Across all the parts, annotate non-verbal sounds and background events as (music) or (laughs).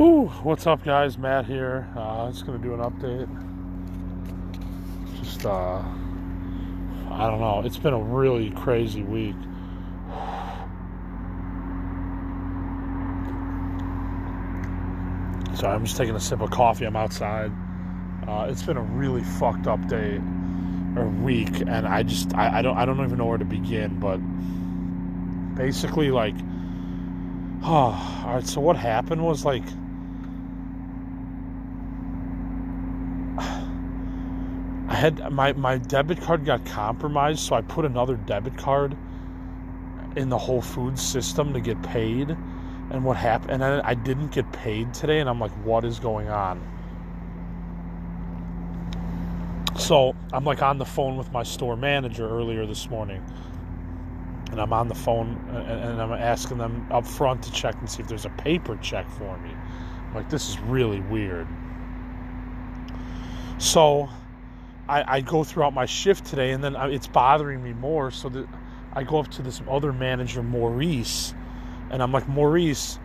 Whew, what's up, guys? Matt here. Uh, just gonna do an update. Just, uh, I don't know. It's been a really crazy week. Sorry, I'm just taking a sip of coffee. I'm outside. Uh, it's been a really fucked up day or week, and I just I, I don't I don't even know where to begin. But basically, like, oh, (sighs) all right. So what happened was like. Had my, my debit card got compromised, so I put another debit card in the Whole Foods system to get paid. And what happened? And I, didn't get paid today, and I'm like, what is going on? So I'm like on the phone with my store manager earlier this morning, and I'm on the phone and, I'm asking them up front to check and see if there's a paper check for me. I'm like, this is really weird. So I, I go throughout my shift today, and then uh, it's bothering me more. So that I go up to this other manager, Maurice, and I'm like, Maurice,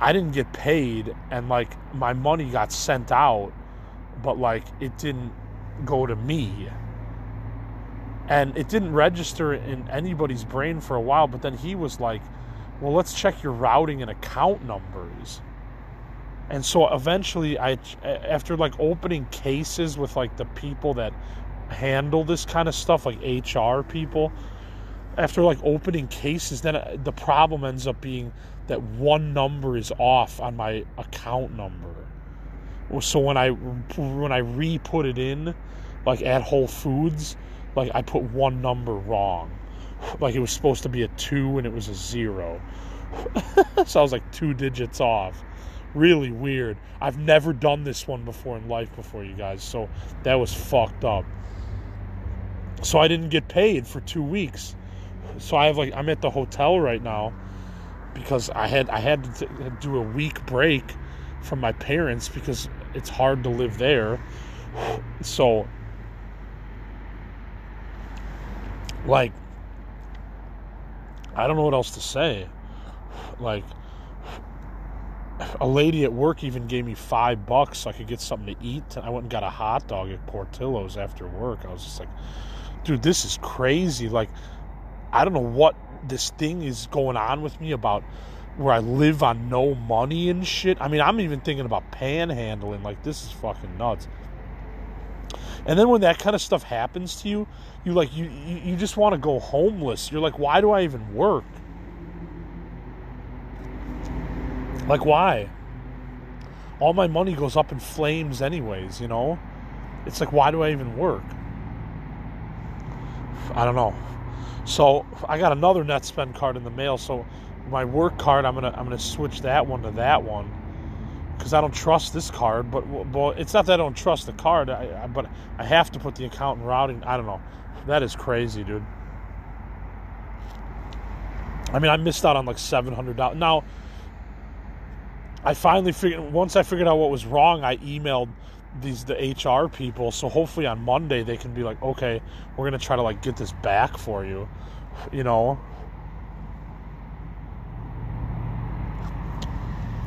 I didn't get paid, and like my money got sent out, but like it didn't go to me. And it didn't register in anybody's brain for a while, but then he was like, well, let's check your routing and account numbers. And so eventually, I after like opening cases with like the people that handle this kind of stuff, like HR people, after like opening cases, then uh, the problem ends up being that one number is off on my account number. So when I when I re-put it in, like at Whole Foods, like I put one number wrong. Like it was supposed to be a two and it was a zero. (laughs) so I was like two digits off. Really weird. I've never done this one before in life before, you guys. So that was fucked up. So I didn't get paid for two weeks. So I have like I'm at the hotel right now because I had I had to t- do a week break from my parents because it's hard to live there. So like I don't know what else to say. Like a lady at work even gave me five bucks so I could get something to eat. And I went and got a hot dog at Portillo's after work. I was just like, dude, this is crazy. Like, I don't know what this thing is going on with me about where I live on no money and shit. I mean, I'm even thinking about panhandling. Like, this is fucking nuts. And then when that kind of stuff happens to you, you like you you just want to go homeless. You're like, why do I even work? Like why? All my money goes up in flames anyways, you know? It's like why do I even work? I don't know. So I got another Netspend card in the mail. So my work card, I'm gonna I'm gonna switch that one to that one because I don't trust this card. But but it's not that I don't trust the card, I, I, but I have to put the account and routing. I don't know. That is crazy, dude. I mean, I missed out on like seven hundred dollars. Now, I finally figured once I figured out what was wrong, I emailed these the HR people. So hopefully on Monday they can be like, okay, we're gonna try to like get this back for you, you know.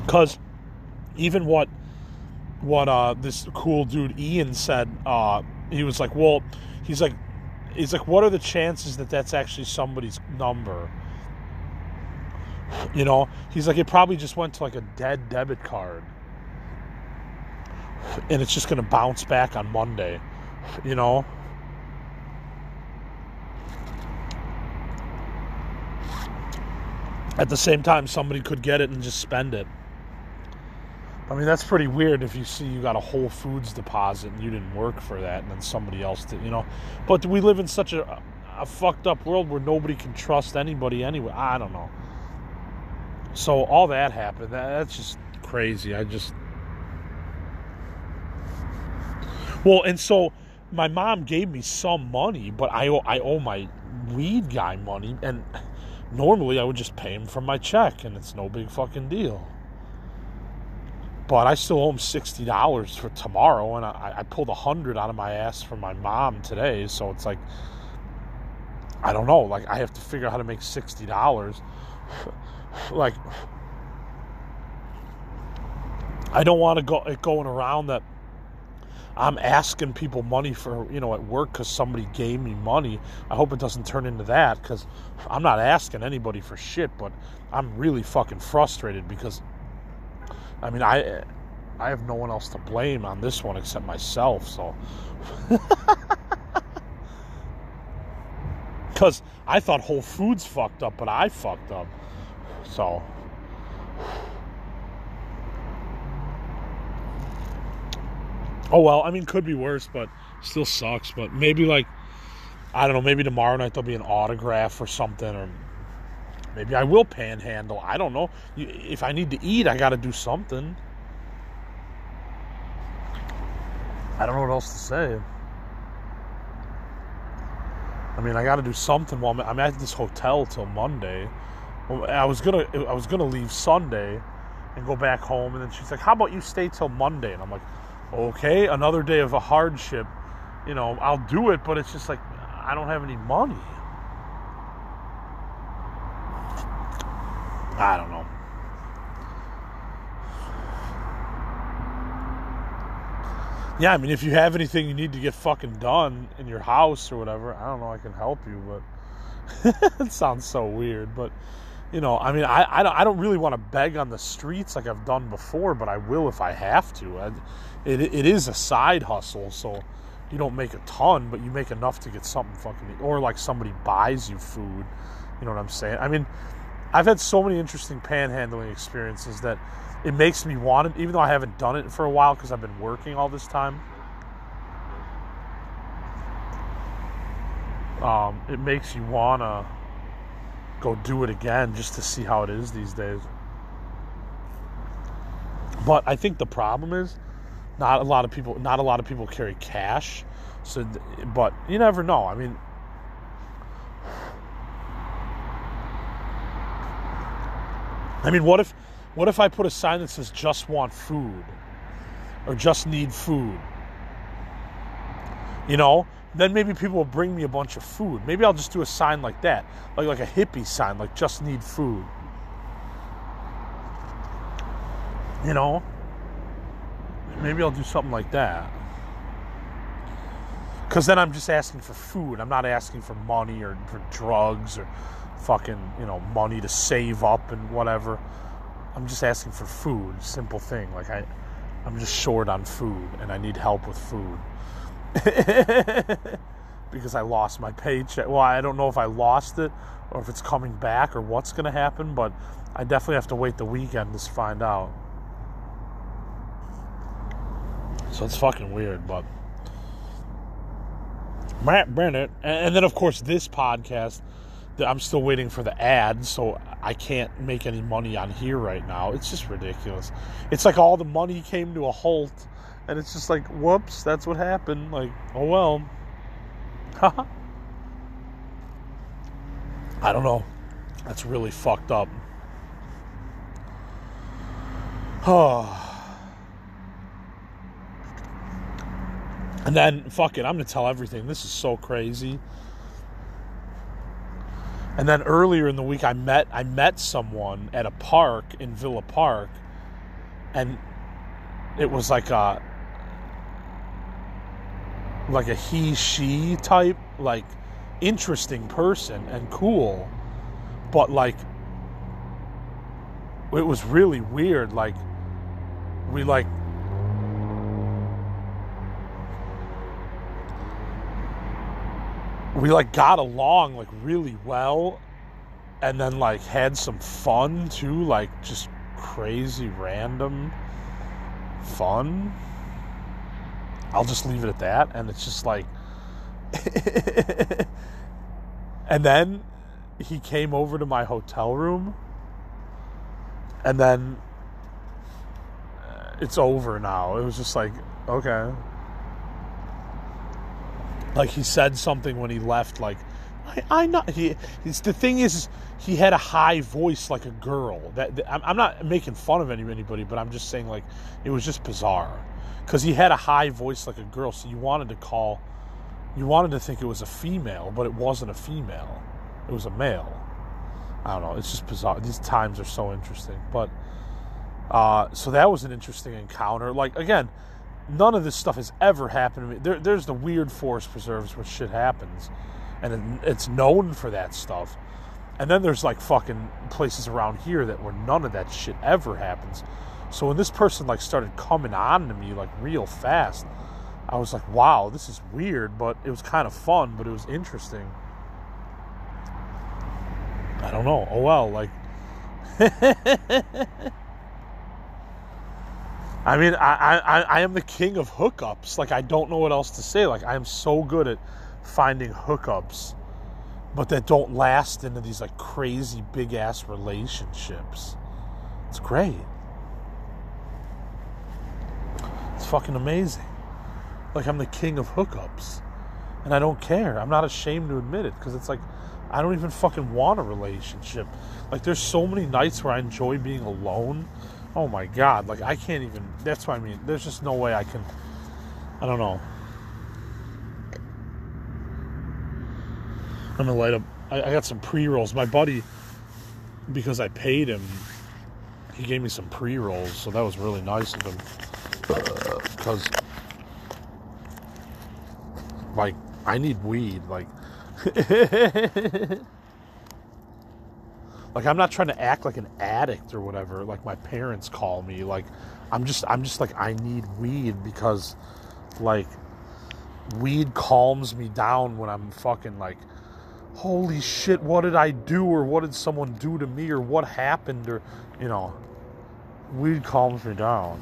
Because even what what uh this cool dude Ian said, uh, he was like, well, he's like, he's like, what are the chances that that's actually somebody's number? You know, he's like, it probably just went to like a dead debit card. And it's just going to bounce back on Monday, you know? At the same time, somebody could get it and just spend it. I mean, that's pretty weird if you see you got a Whole Foods deposit and you didn't work for that and then somebody else did, you know? But we live in such a, a fucked up world where nobody can trust anybody anyway. I don't know. So all that happened. That, that's just crazy. I just. Well, and so my mom gave me some money, but I owe, I owe my weed guy money, and normally I would just pay him from my check, and it's no big fucking deal but I still owe him sixty dollars for tomorrow, and I, I pulled a hundred out of my ass for my mom today. So it's like, I don't know. Like I have to figure out how to make sixty dollars. Like, I don't want to go it going around that I'm asking people money for, you know, at work because somebody gave me money. I hope it doesn't turn into that because I'm not asking anybody for shit, but I'm really fucking frustrated because, I mean, I. I have no one else to blame on this one except myself, so. (laughs) Because I thought Whole Foods fucked up, but I fucked up. So. Oh well, I mean, could be worse, but still sucks. But maybe like, I don't know. Maybe tomorrow night there'll be an autograph or something, or maybe I will panhandle. I don't know. If I need to eat, I got to do something. I don't know what else to say. I mean, I got to do something while I'm, at this hotel till Monday. I was gonna, I was gonna leave Sunday and go back home, and then she's like, "How about you stay till Monday?" And I'm like, okay, another day of a hardship, you know, I'll do it, but it's just like I don't have any money. I don't know. Yeah, I mean, if you have anything you need to get fucking done in your house or whatever, I don't know, I can help you, but (laughs) it sounds so weird. But, you know, I mean, I, I, don't, I don't really want to beg on the streets like I've done before, but I will if I have to. I, it, it is a side hustle, so you don't make a ton, but you make enough to get something fucking, or like somebody buys you food. You know what I'm saying? I mean, I've had so many interesting panhandling experiences that it makes me want it, even though I haven't done it for a while because I've been working all this time. Um, it makes you want to go do it again just to see how it is these days. But I think the problem is not a lot of people. Not a lot of people carry cash. So, but you never know. I mean, I mean, what if, what if I put a sign that says "just want food," or "just need food"? You know, then maybe people will bring me a bunch of food. Maybe I'll just do a sign like that, like like a hippie sign, like "just need food." You know, maybe I'll do something like that. Because then I'm just asking for food. I'm not asking for money or for drugs or fucking, you know, money to save up and whatever. I'm just asking for food. Simple thing. Like I I'm just short on food and I need help with food. (laughs) because I lost my paycheck. Well, I don't know if I lost it or if it's coming back or what's going to happen, but I definitely have to wait the weekend to find out. So it's fucking weird, but Matt Bennett, and then of course this podcast. I'm still waiting for the ad, so I can't make any money on here right now. It's just ridiculous. It's like all the money came to a halt, and it's just like, whoops, that's what happened. Like, oh well. (laughs) I don't know. That's really fucked up. Oh. (sighs) And then, fuck it, I'm going to tell everything. This is so crazy. And then earlier in the week, I met I met someone at a park in Villa Park, and it was like a like a he she type like interesting person and cool, but like it was really weird. Like we like we like got along like really well and then like had some fun too like just crazy random fun. I'll just leave it at that and it's just like (laughs) and then he came over to my hotel room and then uh, it's over now. It was just like okay like he said something when he left like I, I not he it's the thing is he had a high voice like a girl. That, that I'm, I'm not making fun of any, anybody but i'm just saying like it was just bizarre. Because he had a high voice like a girl so you wanted to call you wanted to think it was a female but it wasn't a female. It was a male. I don't know it's just bizarre. These times are so interesting but Uh, so that was an interesting encounter. Like again, none of this stuff has ever happened to me. There, there's the weird forest preserves where shit happens, and it, it's known for that stuff. And then there's like fucking places around here that where none of that shit ever happens. So when this person like started coming on to me like real fast, I was like, wow, this is weird, but it was kind of fun, but it was interesting. I don't know. Oh well, like (laughs) I mean, I, I, I am the king of hookups. Like, I don't know what else to say. Like, I am so good at finding hookups, but that don't last into these like crazy big ass relationships. It's great. It's fucking amazing. Like, I'm the king of hookups, and I don't care. I'm not ashamed to admit it because it's like, I don't even fucking want a relationship. Like, there's so many nights where I enjoy being alone oh my god, like I can't even. That's what I mean. There's just no way I can. I don't know. I'm gonna light up. I, I got some pre rolls. My buddy, because I paid him, he gave me some pre rolls, so that was really nice of him. Because, like, I need weed. Like. (laughs) like I'm not trying to act like an addict or whatever like my parents call me like I'm just I'm just like I need weed because like weed calms me down when I'm fucking like holy shit what did I do or what did someone do to me or what happened or you know weed calms me down.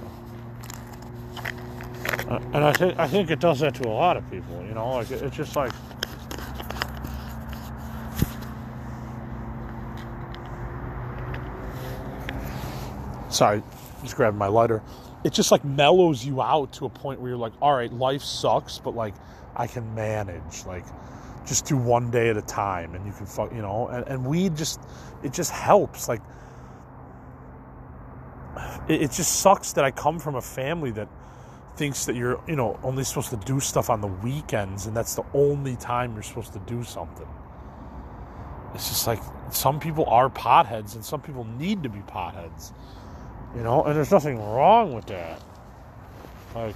And I think I think it does that to a lot of people you know like it's just like sorry, just grabbing my lighter. It just like mellows you out to a point where you're like, all right, life sucks, but like I can manage. Like just do one day at a time and you can fuck, you know, and, and weed just, it just helps. Like it, it just sucks that I come from a family that thinks that you're, you know, only supposed to do stuff on the weekends and that's the only time you're supposed to do something. It's just like some people are potheads and some people need to be potheads. You know, and there's nothing wrong with that. Like,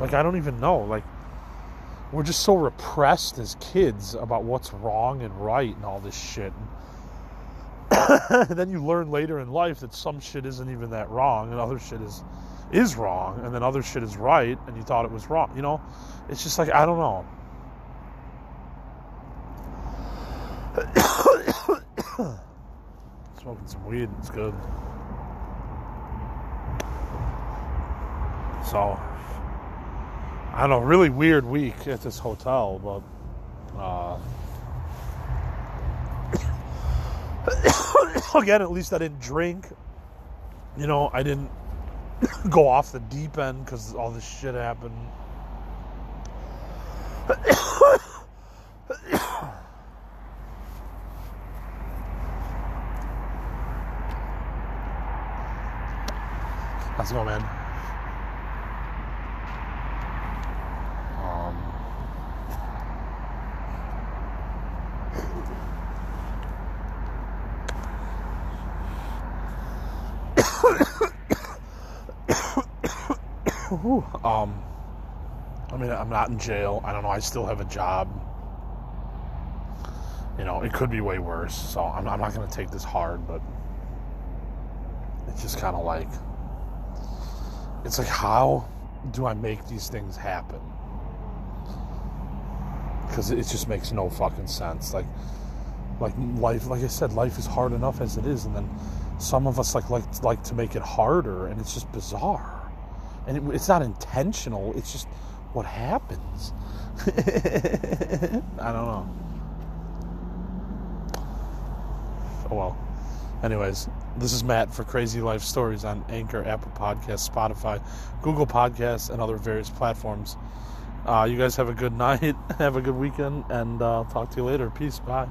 like I don't even know. Like, we're just so repressed as kids about what's wrong and right and all this shit. and (laughs) then you learn later in life that some shit isn't even that wrong and other shit is is wrong and then other shit is right and you thought it was wrong. You know, it's just like I don't know. (coughs) Smoking some weed, it's good. So I don't know, really weird week at this hotel, but uh (coughs) again, at least I didn't drink. You know, I didn't (coughs) go off the deep end because all this shit happened. (coughs) Let's go, man. Um, um, I mean, I'm not in jail. I don't know. I still have a job. You know, it could be way worse. So I'm, I'm not going to take this hard, but it's just kind of like, it's like, how do I make these things happen? Because it just makes no fucking sense. Like, like life, like I said, life is hard enough as it is, and then some of us like like like to make it harder, and it's just bizarre. And it, it's not intentional. It's just what happens? (laughs) I don't know. Oh well. Anyways, this is Matt for Crazy Life Stories on Anchor, Apple Podcasts, Spotify, Google Podcasts, and other various platforms. Uh, you guys have a good (laughs) night, have a good weekend, and uh, talk to you later. Peace. Bye.